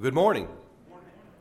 Good morning.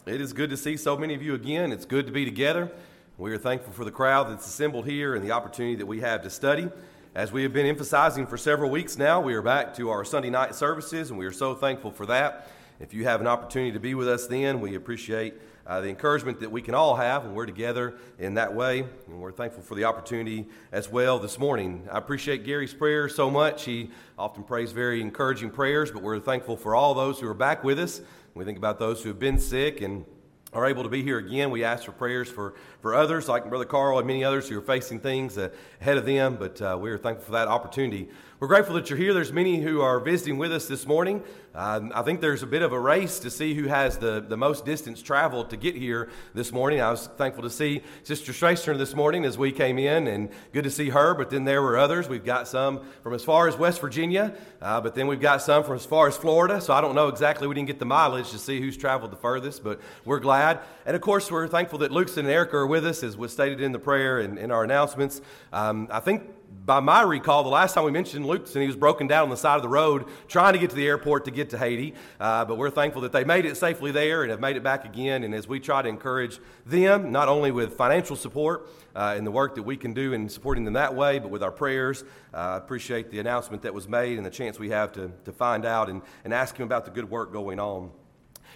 It is good to see so many of you again. It's good to be together. We are thankful for the crowd that's assembled here and the opportunity that we have to study. As we have been emphasizing for several weeks now, we are back to our Sunday night services, and we are so thankful for that. If you have an opportunity to be with us then, we appreciate uh, the encouragement that we can all have when we're together in that way. And we're thankful for the opportunity as well this morning. I appreciate Gary's prayers so much. He often prays very encouraging prayers, but we're thankful for all those who are back with us. We think about those who have been sick and are able to be here again. We ask for prayers for, for others, like Brother Carl and many others who are facing things ahead of them, but uh, we are thankful for that opportunity. We're grateful that you're here. There's many who are visiting with us this morning. Uh, I think there's a bit of a race to see who has the, the most distance traveled to get here this morning. I was thankful to see Sister Stracer this morning as we came in, and good to see her. But then there were others. We've got some from as far as West Virginia, uh, but then we've got some from as far as Florida. So I don't know exactly. We didn't get the mileage to see who's traveled the furthest, but we're glad. And of course, we're thankful that Luke and Erica are with us, as was stated in the prayer and in our announcements. Um, I think by my recall, the last time we mentioned Lukeson, he was broken down on the side of the road trying to get to the airport to get to Haiti. Uh, but we're thankful that they made it safely there and have made it back again. And as we try to encourage them, not only with financial support uh, and the work that we can do in supporting them that way, but with our prayers, uh, I appreciate the announcement that was made and the chance we have to, to find out and, and ask him about the good work going on.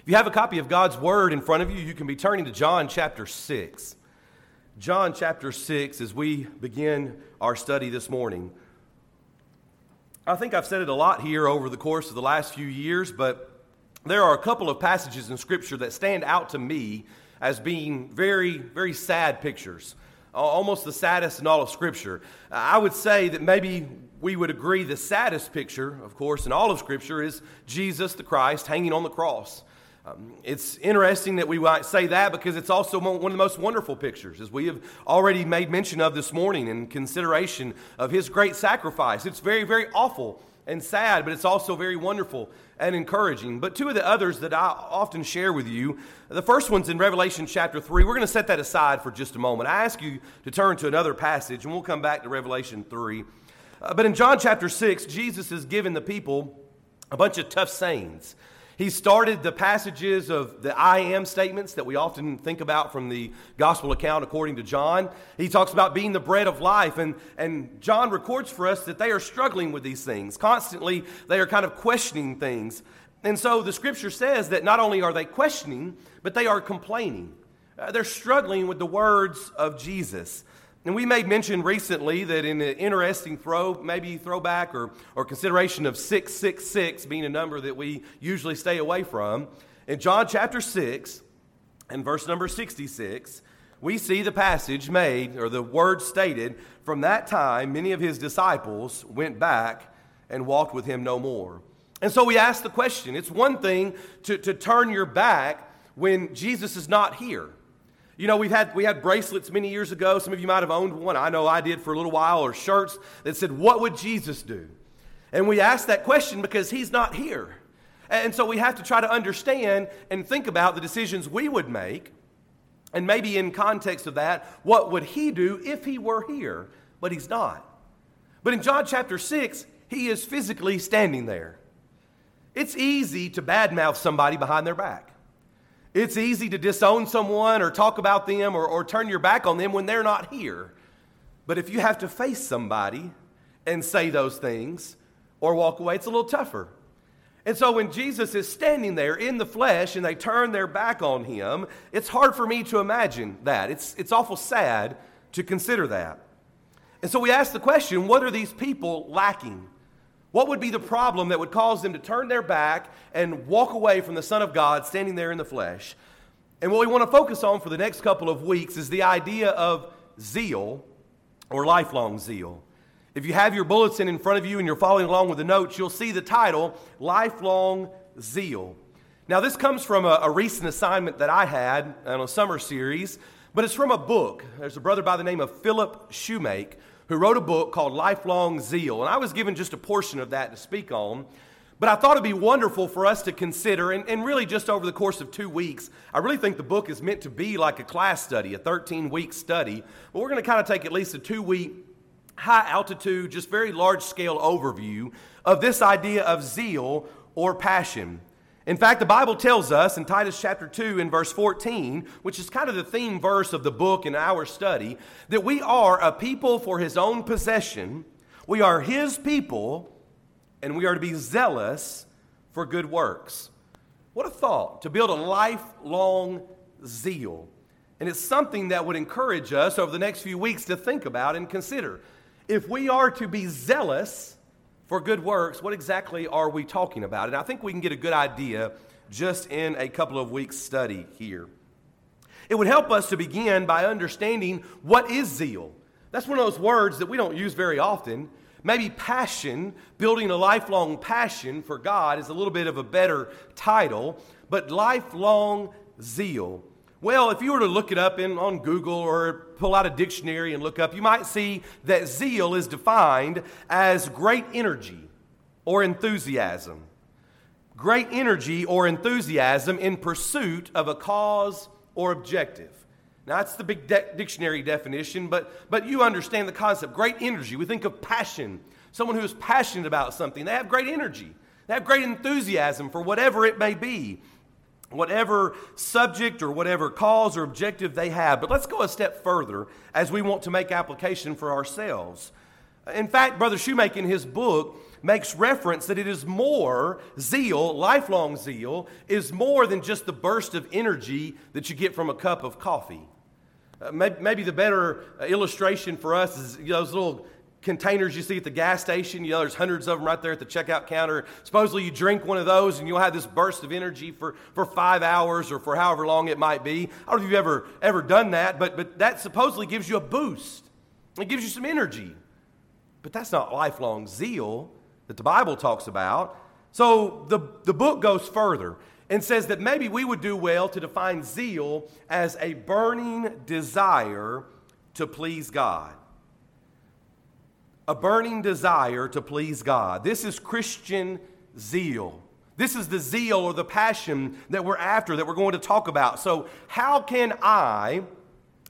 If you have a copy of God's Word in front of you, you can be turning to John chapter 6. John chapter 6 as we begin our study this morning. I think I've said it a lot here over the course of the last few years, but there are a couple of passages in Scripture that stand out to me as being very, very sad pictures, almost the saddest in all of Scripture. I would say that maybe we would agree the saddest picture, of course, in all of Scripture is Jesus the Christ hanging on the cross. Um, it's interesting that we might say that because it's also one of the most wonderful pictures, as we have already made mention of this morning in consideration of his great sacrifice. It's very, very awful and sad, but it's also very wonderful and encouraging. But two of the others that I often share with you, the first one's in Revelation chapter 3. We're going to set that aside for just a moment. I ask you to turn to another passage, and we'll come back to Revelation 3. Uh, but in John chapter 6, Jesus has given the people a bunch of tough sayings. He started the passages of the I am statements that we often think about from the gospel account according to John. He talks about being the bread of life, and, and John records for us that they are struggling with these things. Constantly, they are kind of questioning things. And so the scripture says that not only are they questioning, but they are complaining. Uh, they're struggling with the words of Jesus. And we made mention recently that in an interesting throw, maybe throwback or, or consideration of 666 being a number that we usually stay away from, in John chapter 6 and verse number 66, we see the passage made, or the words stated, from that time many of his disciples went back and walked with him no more. And so we ask the question it's one thing to, to turn your back when Jesus is not here. You know, we've had, we had bracelets many years ago. Some of you might have owned one. I know I did for a little while, or shirts that said, What would Jesus do? And we ask that question because he's not here. And so we have to try to understand and think about the decisions we would make. And maybe in context of that, what would he do if he were here? But he's not. But in John chapter 6, he is physically standing there. It's easy to badmouth somebody behind their back. It's easy to disown someone or talk about them or, or turn your back on them when they're not here. But if you have to face somebody and say those things or walk away, it's a little tougher. And so when Jesus is standing there in the flesh and they turn their back on him, it's hard for me to imagine that. It's, it's awful sad to consider that. And so we ask the question what are these people lacking? What would be the problem that would cause them to turn their back and walk away from the Son of God standing there in the flesh? And what we want to focus on for the next couple of weeks is the idea of zeal or lifelong zeal. If you have your bulletin in front of you and you're following along with the notes, you'll see the title, Lifelong Zeal. Now, this comes from a, a recent assignment that I had on a summer series, but it's from a book. There's a brother by the name of Philip Shoemake who wrote a book called Lifelong Zeal. And I was given just a portion of that to speak on. But I thought it'd be wonderful for us to consider, and, and really just over the course of two weeks, I really think the book is meant to be like a class study, a 13 week study. But we're going to kind of take at least a two week, high altitude, just very large scale overview of this idea of zeal or passion. In fact, the Bible tells us in Titus chapter 2 and verse 14, which is kind of the theme verse of the book in our study, that we are a people for his own possession. We are his people, and we are to be zealous for good works. What a thought to build a lifelong zeal. And it's something that would encourage us over the next few weeks to think about and consider. If we are to be zealous for good works, what exactly are we talking about? And I think we can get a good idea just in a couple of weeks' study here. It would help us to begin by understanding what is zeal. That's one of those words that we don't use very often. Maybe passion, building a lifelong passion for God, is a little bit of a better title, but lifelong zeal. Well, if you were to look it up in, on Google or pull out a dictionary and look up, you might see that zeal is defined as great energy or enthusiasm. Great energy or enthusiasm in pursuit of a cause or objective. Now, that's the big de- dictionary definition, but, but you understand the concept. Great energy. We think of passion. Someone who is passionate about something. They have great energy, they have great enthusiasm for whatever it may be whatever subject or whatever cause or objective they have. But let's go a step further as we want to make application for ourselves. In fact, Brother Shoemaker in his book makes reference that it is more zeal, lifelong zeal, is more than just the burst of energy that you get from a cup of coffee. Uh, maybe, maybe, the better uh, illustration for us is those little containers you see at the gas station. You know, there's hundreds of them right there at the checkout counter. Supposedly, you drink one of those and you'll have this burst of energy for, for five hours or for however long it might be. I don't know if you've ever, ever done that, but, but that supposedly gives you a boost. It gives you some energy. But that's not lifelong zeal that the Bible talks about. So the, the book goes further and says that maybe we would do well to define zeal as a burning desire to please God a burning desire to please God. This is Christian zeal. This is the zeal or the passion that we're after, that we're going to talk about. So, how can I,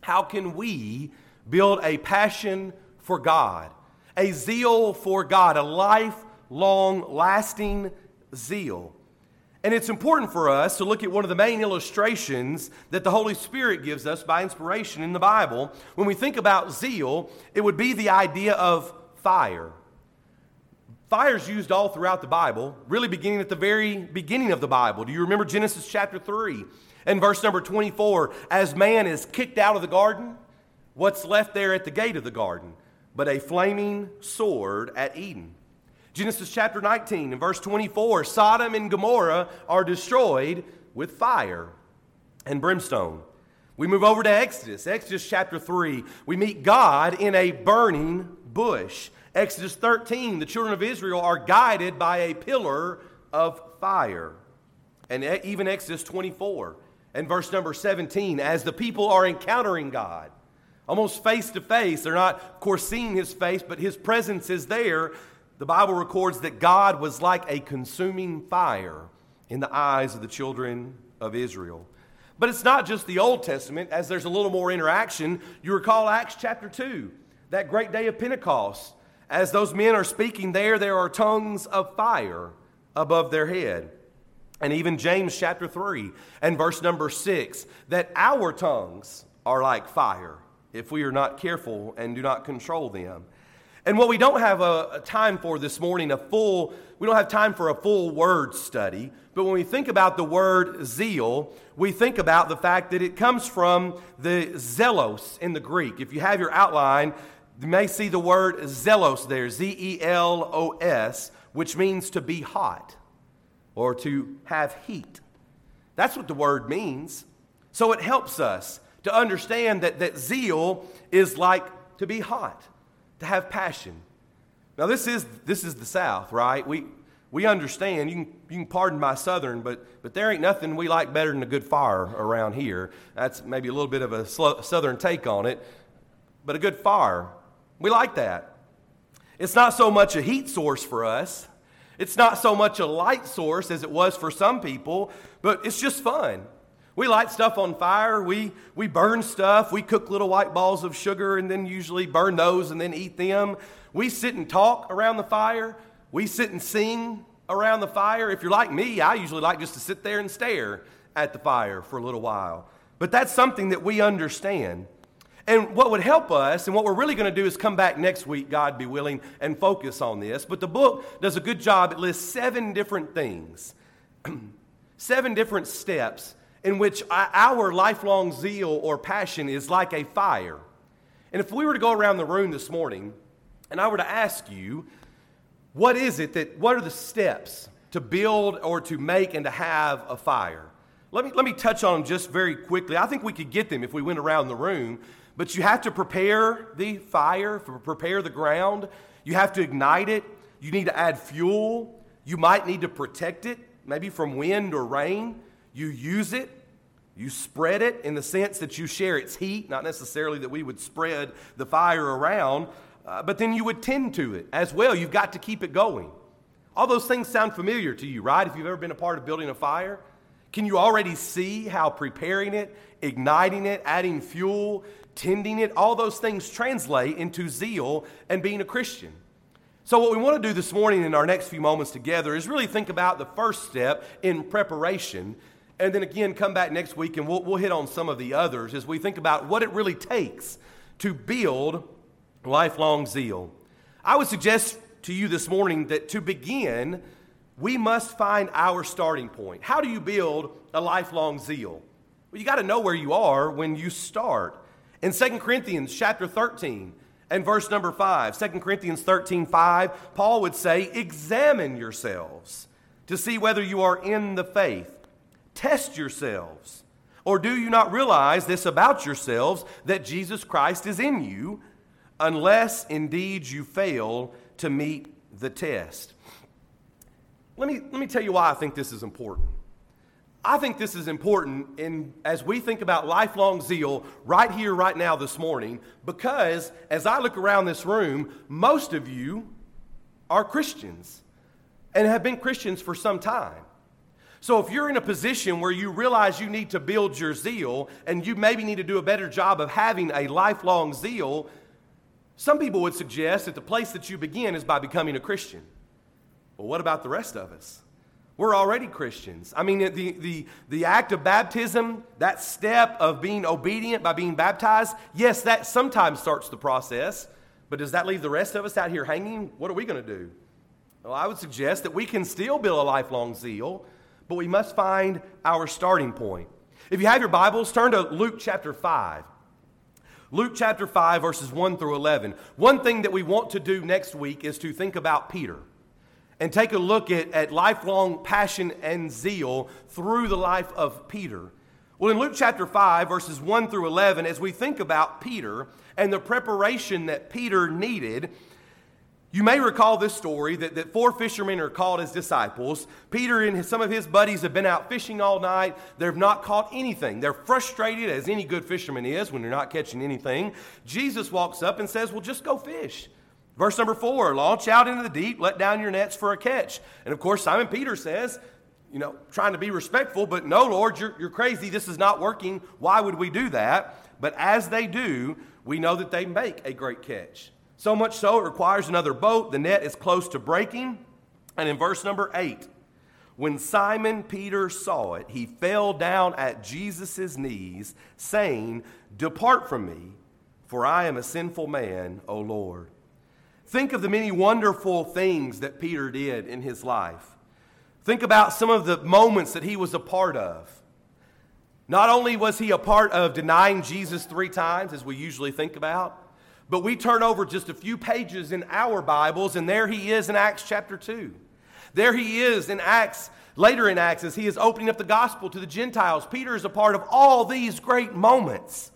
how can we build a passion for God, a zeal for God, a lifelong, lasting zeal? And it's important for us to look at one of the main illustrations that the Holy Spirit gives us by inspiration in the Bible. When we think about zeal, it would be the idea of fire. Fire is used all throughout the Bible, really beginning at the very beginning of the Bible. Do you remember Genesis chapter 3 and verse number 24? As man is kicked out of the garden, what's left there at the gate of the garden? But a flaming sword at Eden. Genesis chapter 19 and verse 24 Sodom and Gomorrah are destroyed with fire and brimstone. We move over to Exodus, Exodus chapter 3. We meet God in a burning bush. Exodus 13, the children of Israel are guided by a pillar of fire. And even Exodus 24 and verse number 17, as the people are encountering God, almost face to face, they're not, of course, seeing his face, but his presence is there. The Bible records that God was like a consuming fire in the eyes of the children of Israel. But it's not just the Old Testament, as there's a little more interaction. You recall Acts chapter 2, that great day of Pentecost. As those men are speaking there, there are tongues of fire above their head. And even James chapter 3 and verse number 6 that our tongues are like fire if we are not careful and do not control them. And what we don't have a, a, time for this morning, a full, we don't have time for a full word study, but when we think about the word zeal, we think about the fact that it comes from the zelos in the Greek. If you have your outline, you may see the word zelos there, Z E L O S, which means to be hot or to have heat. That's what the word means. So it helps us to understand that, that zeal is like to be hot to have passion. Now, this is, this is the South, right? We, we understand. You can, you can pardon my Southern, but, but there ain't nothing we like better than a good fire around here. That's maybe a little bit of a Southern take on it, but a good fire. We like that. It's not so much a heat source for us. It's not so much a light source as it was for some people, but it's just fun. We light stuff on fire. We, we burn stuff. We cook little white balls of sugar and then usually burn those and then eat them. We sit and talk around the fire. We sit and sing around the fire? If you're like me, I usually like just to sit there and stare at the fire for a little while. But that's something that we understand. And what would help us, and what we're really going to do is come back next week, God be willing, and focus on this. But the book does a good job. It lists seven different things, seven different steps in which our lifelong zeal or passion is like a fire. And if we were to go around the room this morning and I were to ask you, what is it that, what are the steps to build or to make and to have a fire? Let me, let me touch on them just very quickly. I think we could get them if we went around the room, but you have to prepare the fire, prepare the ground. You have to ignite it. You need to add fuel. You might need to protect it, maybe from wind or rain. You use it. You spread it in the sense that you share its heat, not necessarily that we would spread the fire around, uh, but then you would tend to it as well. You've got to keep it going. All those things sound familiar to you, right? If you've ever been a part of building a fire, can you already see how preparing it, igniting it, adding fuel, tending it, all those things translate into zeal and being a Christian? So, what we want to do this morning in our next few moments together is really think about the first step in preparation, and then again come back next week and we'll, we'll hit on some of the others as we think about what it really takes to build lifelong zeal. I would suggest to you this morning that to begin, we must find our starting point. How do you build a lifelong zeal? Well, you got to know where you are when you start. In 2 Corinthians chapter 13 and verse number 5, 2 Corinthians 13, 5, Paul would say, Examine yourselves to see whether you are in the faith. Test yourselves. Or do you not realize this about yourselves that Jesus Christ is in you? unless indeed you fail to meet the test. Let me, let me tell you why I think this is important. I think this is important in, as we think about lifelong zeal right here, right now, this morning, because as I look around this room, most of you are Christians and have been Christians for some time. So if you're in a position where you realize you need to build your zeal and you maybe need to do a better job of having a lifelong zeal, some people would suggest that the place that you begin is by becoming a Christian. Well, what about the rest of us? We're already Christians. I mean, the, the, the act of baptism, that step of being obedient by being baptized, yes, that sometimes starts the process, but does that leave the rest of us out here hanging? What are we going to do? Well, I would suggest that we can still build a lifelong zeal, but we must find our starting point. If you have your Bibles, turn to Luke chapter 5. Luke chapter 5, verses 1 through 11. One thing that we want to do next week is to think about Peter and take a look at, at lifelong passion and zeal through the life of Peter. Well, in Luke chapter 5, verses 1 through 11, as we think about Peter and the preparation that Peter needed, you may recall this story that, that four fishermen are called as disciples. Peter and his, some of his buddies have been out fishing all night. They've not caught anything. They're frustrated, as any good fisherman is when they're not catching anything. Jesus walks up and says, Well, just go fish. Verse number four launch out into the deep, let down your nets for a catch. And of course, Simon Peter says, you know, trying to be respectful, but no, Lord, you're, you're crazy. This is not working. Why would we do that? But as they do, we know that they make a great catch. So much so, it requires another boat. The net is close to breaking. And in verse number eight, when Simon Peter saw it, he fell down at Jesus' knees, saying, Depart from me, for I am a sinful man, O Lord. Think of the many wonderful things that Peter did in his life. Think about some of the moments that he was a part of. Not only was he a part of denying Jesus three times, as we usually think about, but we turn over just a few pages in our Bibles, and there he is in Acts chapter 2. There he is in Acts, later in Acts, as he is opening up the gospel to the Gentiles. Peter is a part of all these great moments.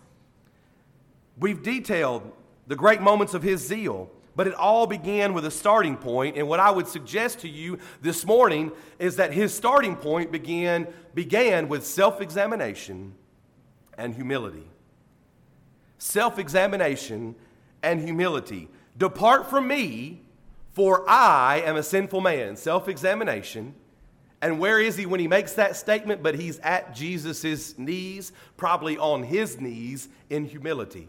We've detailed the great moments of his zeal, but it all began with a starting point. And what I would suggest to you this morning is that his starting point began, began with self examination and humility. Self examination and humility. Depart from me, for I am a sinful man. Self examination. And where is he when he makes that statement? But he's at Jesus' knees, probably on his knees in humility.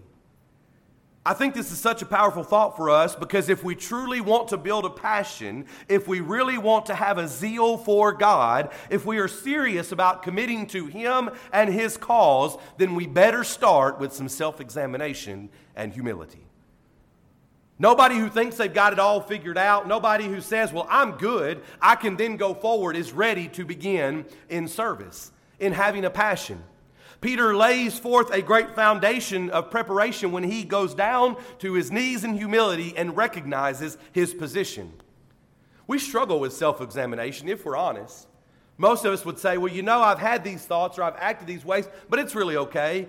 I think this is such a powerful thought for us because if we truly want to build a passion, if we really want to have a zeal for God, if we are serious about committing to Him and His cause, then we better start with some self examination and humility. Nobody who thinks they've got it all figured out, nobody who says, Well, I'm good, I can then go forward, is ready to begin in service, in having a passion. Peter lays forth a great foundation of preparation when he goes down to his knees in humility and recognizes his position. We struggle with self examination if we're honest. Most of us would say, Well, you know, I've had these thoughts or I've acted these ways, but it's really okay.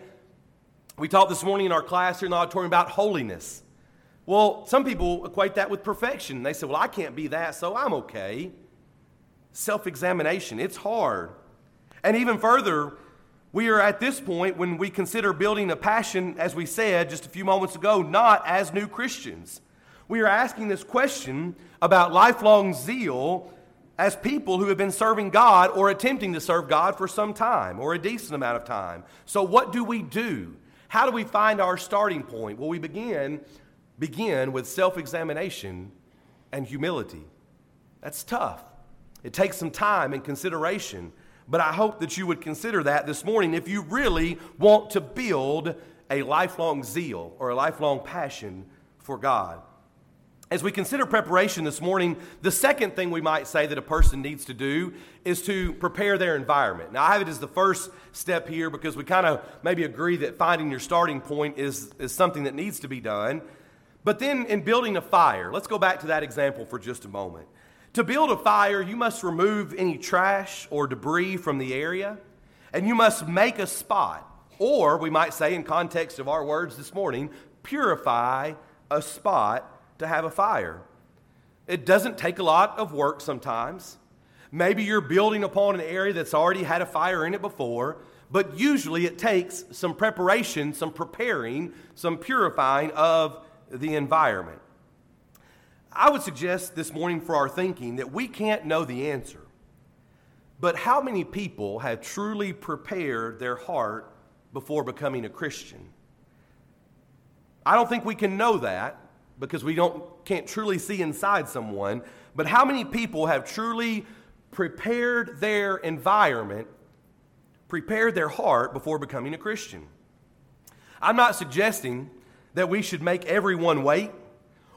We talked this morning in our class here in the auditorium about holiness. Well, some people equate that with perfection. They say, Well, I can't be that, so I'm okay. Self examination, it's hard. And even further, we are at this point when we consider building a passion, as we said just a few moments ago, not as new Christians. We are asking this question about lifelong zeal as people who have been serving God or attempting to serve God for some time or a decent amount of time. So, what do we do? How do we find our starting point? Well, we begin, begin with self examination and humility. That's tough. It takes some time and consideration. But I hope that you would consider that this morning if you really want to build a lifelong zeal or a lifelong passion for God. As we consider preparation this morning, the second thing we might say that a person needs to do is to prepare their environment. Now, I have it as the first step here because we kind of maybe agree that finding your starting point is, is something that needs to be done. But then in building a fire, let's go back to that example for just a moment. To build a fire, you must remove any trash or debris from the area, and you must make a spot, or we might say, in context of our words this morning, purify a spot to have a fire. It doesn't take a lot of work sometimes. Maybe you're building upon an area that's already had a fire in it before, but usually it takes some preparation, some preparing, some purifying of the environment. I would suggest this morning for our thinking that we can't know the answer. But how many people have truly prepared their heart before becoming a Christian? I don't think we can know that because we don't, can't truly see inside someone. But how many people have truly prepared their environment, prepared their heart before becoming a Christian? I'm not suggesting that we should make everyone wait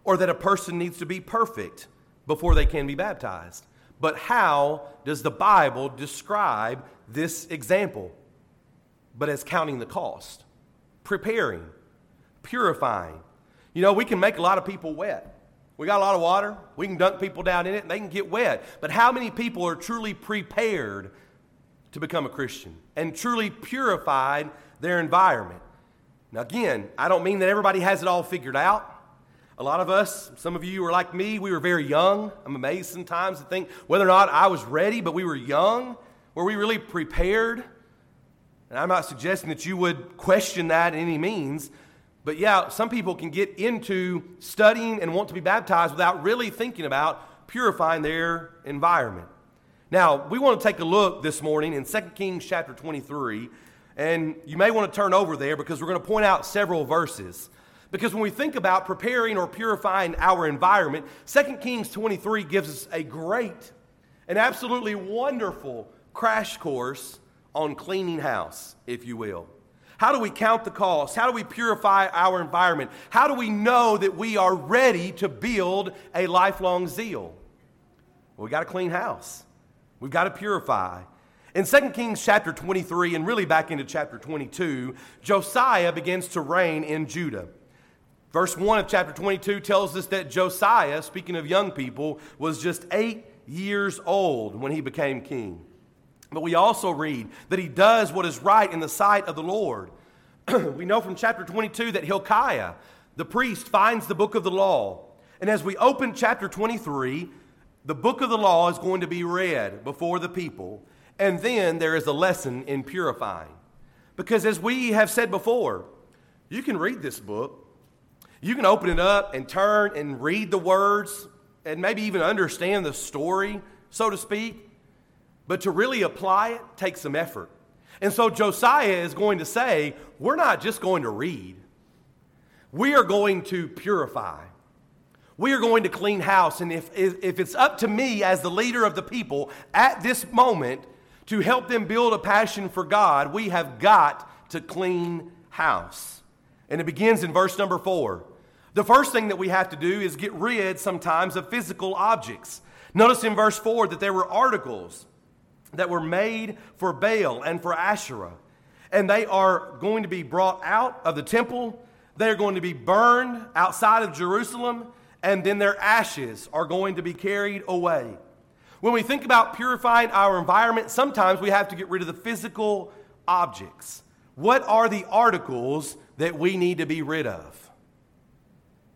or that a person needs to be perfect before they can be baptized. But how does the Bible describe this example? But as counting the cost, preparing, purifying. You know, we can make a lot of people wet. We got a lot of water. We can dunk people down in it and they can get wet. But how many people are truly prepared to become a Christian and truly purified their environment? Now, again, I don't mean that everybody has it all figured out. A lot of us, some of you are like me, we were very young. I'm amazed sometimes to think whether or not I was ready, but we were young. Were we really prepared? And I'm not suggesting that you would question that in any means, but yeah, some people can get into studying and want to be baptized without really thinking about purifying their environment. Now, we want to take a look this morning in 2 Kings chapter 23, and you may want to turn over there because we're going to point out several verses. Because when we think about preparing or purifying our environment, 2 Kings 23 gives us a great, an absolutely wonderful crash course on cleaning house, if you will. How do we count the cost? How do we purify our environment? How do we know that we are ready to build a lifelong zeal? Well, we got to clean house. We've got to purify. In 2 Kings chapter 23 and really back into chapter 22, Josiah begins to reign in Judah. Verse 1 of chapter 22 tells us that Josiah, speaking of young people, was just eight years old when he became king. But we also read that he does what is right in the sight of the Lord. we know from chapter 22 that Hilkiah, the priest, finds the book of the law. And as we open chapter 23, the book of the law is going to be read before the people. And then there is a lesson in purifying. Because as we have said before, you can read this book you can open it up and turn and read the words and maybe even understand the story, so to speak. But to really apply it takes some effort. And so Josiah is going to say, We're not just going to read, we are going to purify. We are going to clean house. And if, if it's up to me as the leader of the people at this moment to help them build a passion for God, we have got to clean house. And it begins in verse number four. The first thing that we have to do is get rid sometimes of physical objects. Notice in verse 4 that there were articles that were made for Baal and for Asherah, and they are going to be brought out of the temple they're going to be burned outside of Jerusalem, and then their ashes are going to be carried away. When we think about purifying our environment, sometimes we have to get rid of the physical objects. What are the articles that we need to be rid of?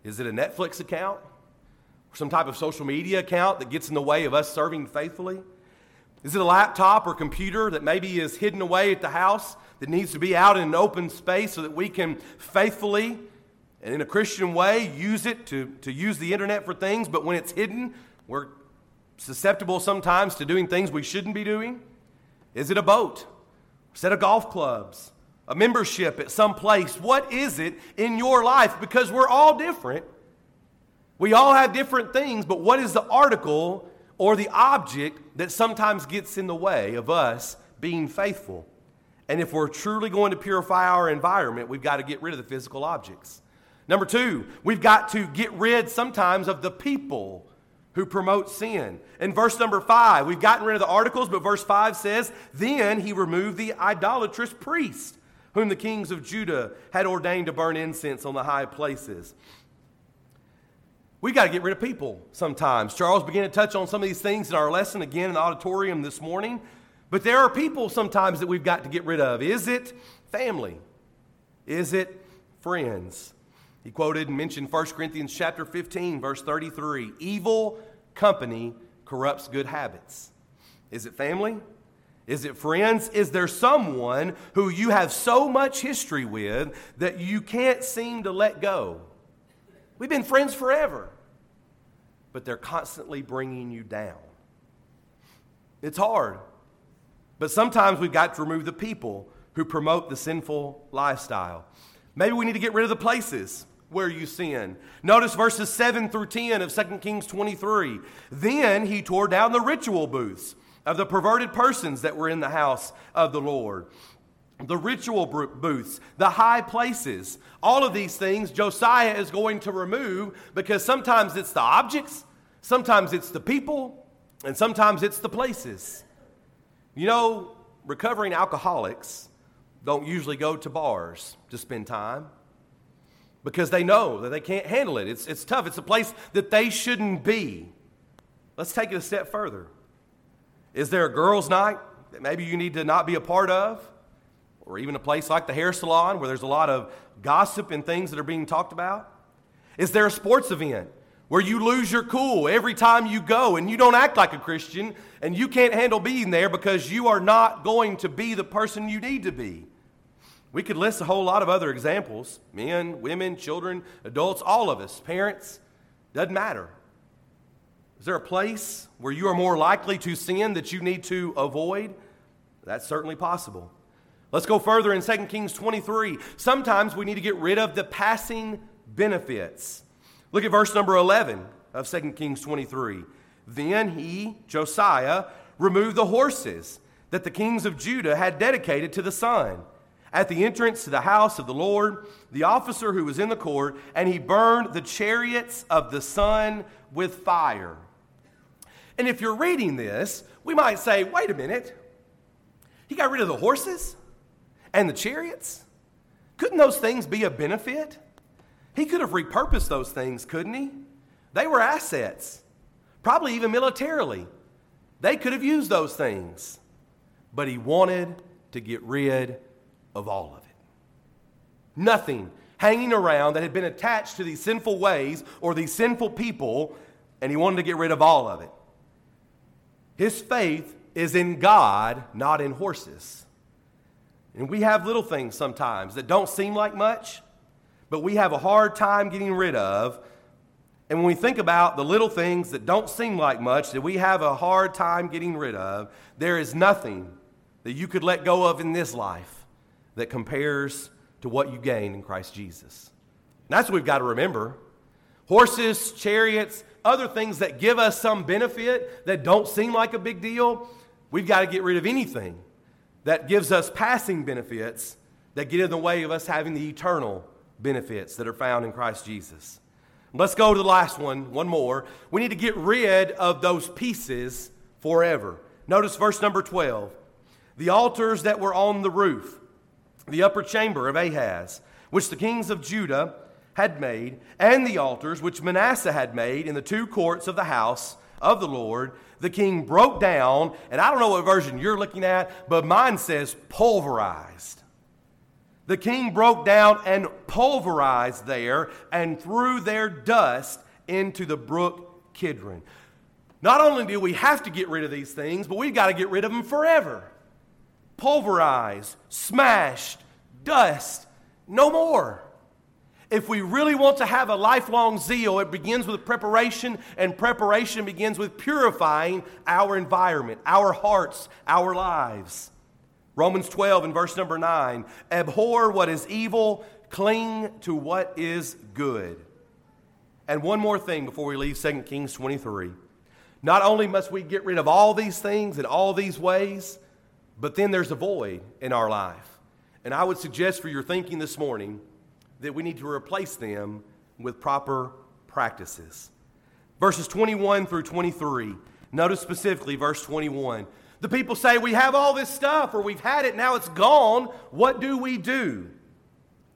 Is it a Netflix account? Or Some type of social media account that gets in the way of us serving faithfully? Is it a laptop or computer that maybe is hidden away at the house that needs to be out in an open space so that we can faithfully and in a Christian way use it to, to use the internet for things, but when it's hidden, we're susceptible sometimes to doing things we shouldn't be doing? Is it a boat? A set of golf clubs? A membership at some place? What is it in your life? Because we're all different. We all have different things, but what is the article or the object that sometimes gets in the way of us being faithful? And if we're truly going to purify our environment, we've got to get rid of the physical objects. Number two, we've got to get rid sometimes of the people who promote sin. In verse number five, we've gotten rid of the articles, but verse five says, Then he removed the idolatrous priest, whom the kings of Judah had ordained to burn incense on the high places. We got to get rid of people sometimes. Charles began to touch on some of these things in our lesson again in the auditorium this morning. But there are people sometimes that we've got to get rid of. Is it family? Is it friends? He quoted and mentioned 1 Corinthians chapter 15 verse 33, evil company corrupts good habits. Is it family? Is it friends? Is there someone who you have so much history with that you can't seem to let go? We've been friends forever, but they're constantly bringing you down. It's hard. But sometimes we've got to remove the people who promote the sinful lifestyle. Maybe we need to get rid of the places where you sin. Notice verses 7 through 10 of 2 Kings 23. Then he tore down the ritual booths of the perverted persons that were in the house of the Lord. The ritual booths, the high places, all of these things Josiah is going to remove because sometimes it's the objects, sometimes it's the people, and sometimes it's the places. You know, recovering alcoholics don't usually go to bars to spend time because they know that they can't handle it. It's, it's tough, it's a place that they shouldn't be. Let's take it a step further. Is there a girls' night that maybe you need to not be a part of? Or even a place like the hair salon where there's a lot of gossip and things that are being talked about? Is there a sports event where you lose your cool every time you go and you don't act like a Christian and you can't handle being there because you are not going to be the person you need to be. We could list a whole lot of other examples men, women, children, adults, all of us, parents, doesn't matter. Is there a place where you are more likely to sin that you need to avoid? That's certainly possible. Let's go further in 2 Kings 23. Sometimes we need to get rid of the passing benefits. Look at verse number 11 of 2 Kings 23. Then he, Josiah, removed the horses that the kings of Judah had dedicated to the sun at the entrance to the house of the Lord, the officer who was in the court, and he burned the chariots of the sun with fire. And if you're reading this, we might say, wait a minute, he got rid of the horses and the chariots? Couldn't those things be a benefit? He could have repurposed those things, couldn't he? They were assets, probably even militarily. They could have used those things, but he wanted to get rid of all of it. Nothing hanging around that had been attached to these sinful ways or these sinful people, and he wanted to get rid of all of it. His faith is in God, not in horses. And we have little things sometimes that don't seem like much, but we have a hard time getting rid of. And when we think about the little things that don't seem like much, that we have a hard time getting rid of, there is nothing that you could let go of in this life that compares to what you gain in Christ Jesus. that's what we've got to remember. Horses, chariots, other things that give us some benefit that don't seem like a big deal, we've got to get rid of anything that gives us passing benefits that get in the way of us having the eternal benefits that are found in Christ Jesus. Let's go to the last one, one more. We need to get rid of those pieces forever. Notice verse number 12. The altars that were on the roof, the upper chamber of Ahaz, which the kings of Judah had made, and the altars which Manasseh had made in the two courts of the house of the Lord, the king broke down, and I don't know what version you're looking at, but mine says pulverized. The king broke down and pulverized there and threw their dust into the brook Kidron. Not only do we have to get rid of these things, but we've got to get rid of them forever. Pulverized, smashed, dust, no more. If we really want to have a lifelong zeal, it begins with preparation, and preparation begins with purifying our environment, our hearts, our lives. Romans 12 and verse number 9 Abhor what is evil, cling to what is good. And one more thing before we leave 2 Kings 23. Not only must we get rid of all these things in all these ways, but then there's a void in our life. And I would suggest for your thinking this morning that we need to replace them with proper practices. Verses 21 through 23. Notice specifically verse 21. The people say, We have all this stuff, or we've had it, now it's gone. What do we do?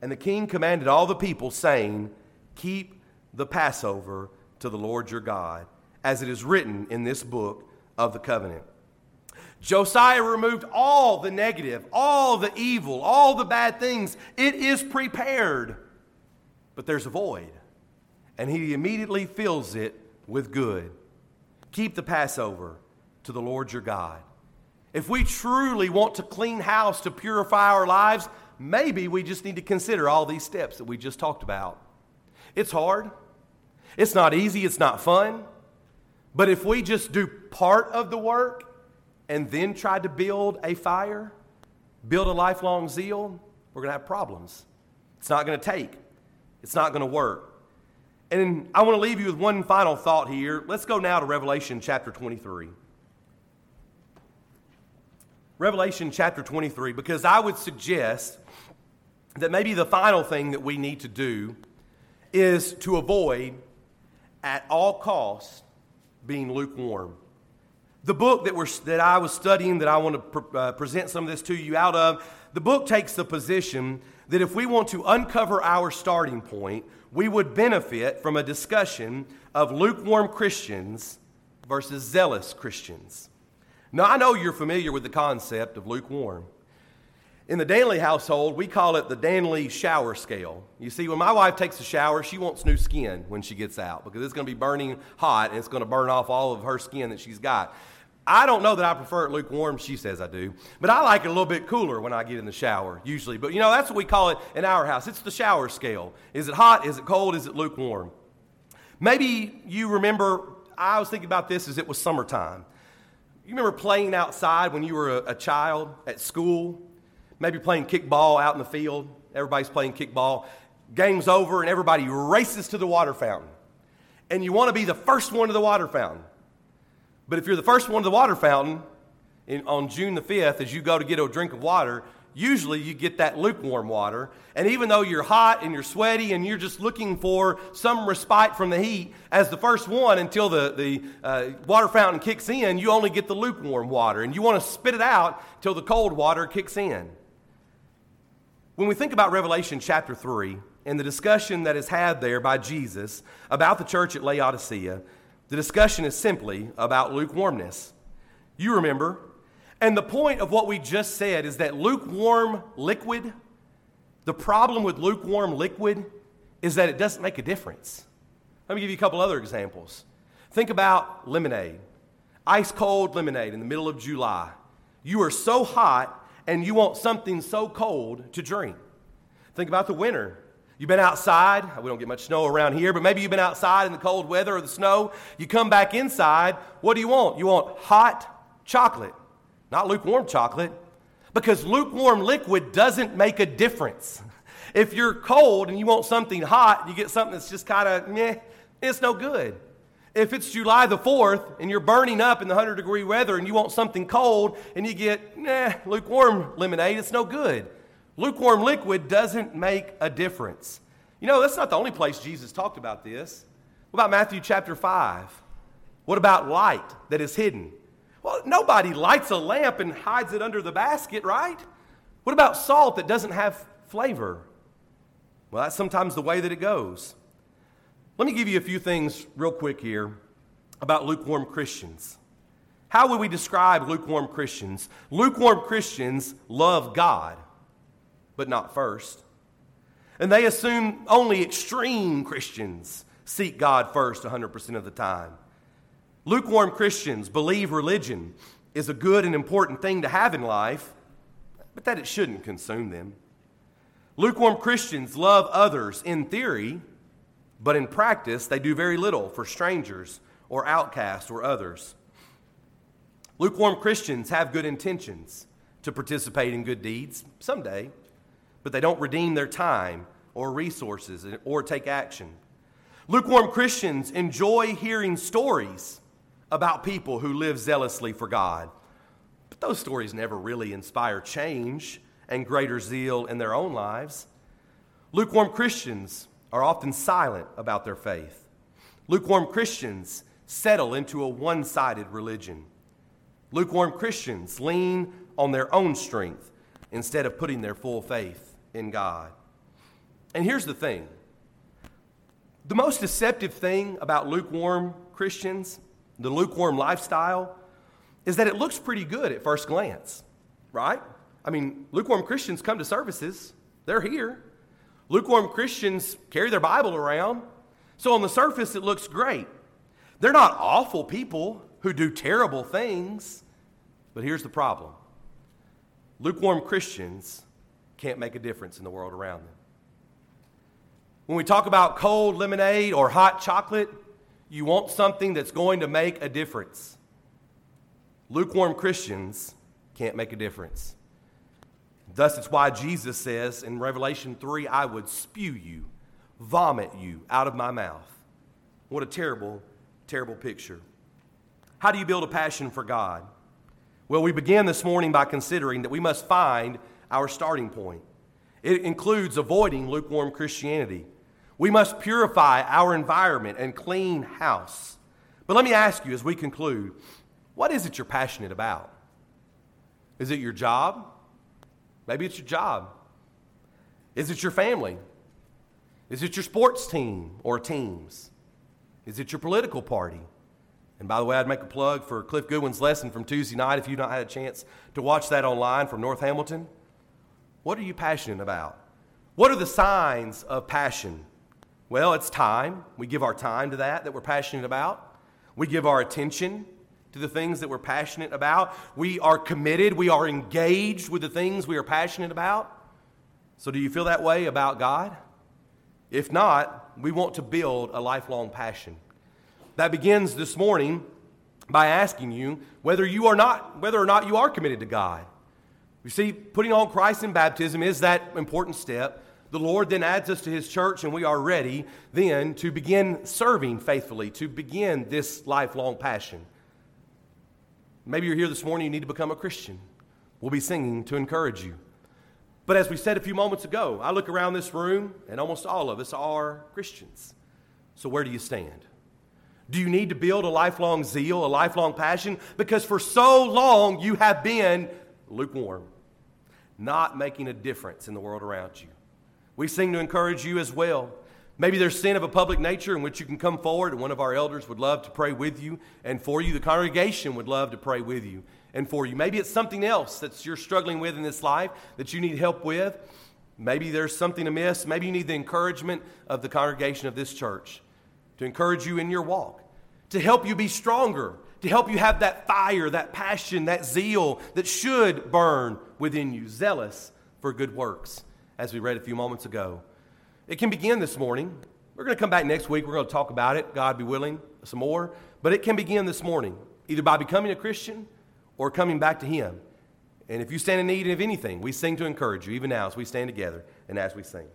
And the king commanded all the people, saying, Keep the Passover to the Lord your God, as it is written in this book of the covenant. Josiah removed all the negative, all the evil, all the bad things. It is prepared, but there's a void. And he immediately fills it with good. Keep the Passover to the Lord your God. If we truly want to clean house to purify our lives, maybe we just need to consider all these steps that we just talked about. It's hard, it's not easy, it's not fun. But if we just do part of the work and then try to build a fire, build a lifelong zeal, we're going to have problems. It's not going to take, it's not going to work. And I want to leave you with one final thought here. Let's go now to Revelation chapter 23. Revelation chapter 23 because I would suggest that maybe the final thing that we need to do is to avoid at all costs being lukewarm. The book that, we're, that I was studying, that I want to uh, present some of this to you out of, the book takes the position that if we want to uncover our starting point, we would benefit from a discussion of lukewarm Christians versus zealous Christians. Now, I know you're familiar with the concept of lukewarm. In the Danley household, we call it the Danley shower scale. You see, when my wife takes a shower, she wants new skin when she gets out because it's going to be burning hot and it's going to burn off all of her skin that she's got. I don't know that I prefer it lukewarm. She says I do. But I like it a little bit cooler when I get in the shower, usually. But you know, that's what we call it in our house. It's the shower scale. Is it hot? Is it cold? Is it lukewarm? Maybe you remember, I was thinking about this as it was summertime. You remember playing outside when you were a, a child at school? Maybe playing kickball out in the field. Everybody's playing kickball. Game's over and everybody races to the water fountain. And you want to be the first one to the water fountain. But if you're the first one to the water fountain in, on June the 5th, as you go to get a drink of water, usually you get that lukewarm water. And even though you're hot and you're sweaty and you're just looking for some respite from the heat, as the first one until the, the uh, water fountain kicks in, you only get the lukewarm water. And you want to spit it out till the cold water kicks in. When we think about Revelation chapter 3 and the discussion that is had there by Jesus about the church at Laodicea, the discussion is simply about lukewarmness. You remember, and the point of what we just said is that lukewarm liquid, the problem with lukewarm liquid is that it doesn't make a difference. Let me give you a couple other examples. Think about lemonade, ice cold lemonade in the middle of July. You are so hot and you want something so cold to drink. Think about the winter. You've been outside. We don't get much snow around here, but maybe you've been outside in the cold weather or the snow. You come back inside. What do you want? You want hot chocolate not lukewarm chocolate, because lukewarm liquid doesn't make a difference. If you're cold and you want something hot, you get something that's just kind of meh, it's no good. If it's July the 4th and you're burning up in the 100 degree weather and you want something cold and you get nah, lukewarm lemonade, it's no good. Lukewarm liquid doesn't make a difference. You know, that's not the only place Jesus talked about this. What about Matthew chapter 5? What about light that is hidden? Well, nobody lights a lamp and hides it under the basket, right? What about salt that doesn't have flavor? Well, that's sometimes the way that it goes. Let me give you a few things real quick here about lukewarm Christians. How would we describe lukewarm Christians? Lukewarm Christians love God, but not first. And they assume only extreme Christians seek God first 100% of the time. Lukewarm Christians believe religion is a good and important thing to have in life, but that it shouldn't consume them. Lukewarm Christians love others in theory, but in practice, they do very little for strangers or outcasts or others. Lukewarm Christians have good intentions to participate in good deeds someday, but they don't redeem their time or resources or take action. Lukewarm Christians enjoy hearing stories about people who live zealously for God. But those stories never really inspire change and greater zeal in their own lives. Lukewarm Christians are often silent about their faith. Lukewarm Christians settle into a one sided religion. Lukewarm Christians lean on their own strength instead of putting their full faith in God. And here's the thing the most deceptive thing about lukewarm Christians the lukewarm lifestyle, is that it looks pretty good at first glance, right? I mean, lukewarm Christians come to services, they're here. Lukewarm Christians carry their Bible around. So on the surface, it looks great. They're not awful people who do terrible things, but here's the problem lukewarm Christians can't make a difference in the world around them. When we talk about cold lemonade or hot chocolate, you want something that's going to make a difference. Lukewarm Christians can't make a difference. Thus, it's why Jesus says in Revelation 3 I would spew you, vomit you out of my mouth. What a terrible, terrible picture. How do you build a passion for God? Well, we began this morning by considering that we must find our starting point. It includes avoiding lukewarm Christianity. We must purify our environment and clean house. But let me ask you as we conclude what is it you're passionate about? Is it your job? Maybe it's your job. Is it your family? Is it your sports team or teams? Is it your political party? And by the way, I'd make a plug for Cliff Goodwin's lesson from Tuesday night if you've not had a chance to watch that online from North Hamilton. What are you passionate about? What are the signs of passion? Well, it's time. We give our time to that that we're passionate about. We give our attention to the things that we're passionate about. We are committed. We are engaged with the things we are passionate about. So, do you feel that way about God? If not, we want to build a lifelong passion. That begins this morning by asking you whether you are not whether or not you are committed to God. You see, putting on Christ in baptism is that important step the Lord then adds us to his church, and we are ready then to begin serving faithfully, to begin this lifelong passion. Maybe you're here this morning, you need to become a Christian. We'll be singing to encourage you. But as we said a few moments ago, I look around this room, and almost all of us are Christians. So where do you stand? Do you need to build a lifelong zeal, a lifelong passion? Because for so long you have been lukewarm, not making a difference in the world around you. We sing to encourage you as well. Maybe there's sin of a public nature in which you can come forward, and one of our elders would love to pray with you and for you. The congregation would love to pray with you and for you. Maybe it's something else that you're struggling with in this life that you need help with. Maybe there's something amiss. Maybe you need the encouragement of the congregation of this church to encourage you in your walk, to help you be stronger, to help you have that fire, that passion, that zeal that should burn within you, zealous for good works as we read a few moments ago. It can begin this morning. We're going to come back next week. We're going to talk about it, God be willing, some more. But it can begin this morning, either by becoming a Christian or coming back to Him And if you stand in need of anything, we sing to encourage you, even now as we stand together and as we sing.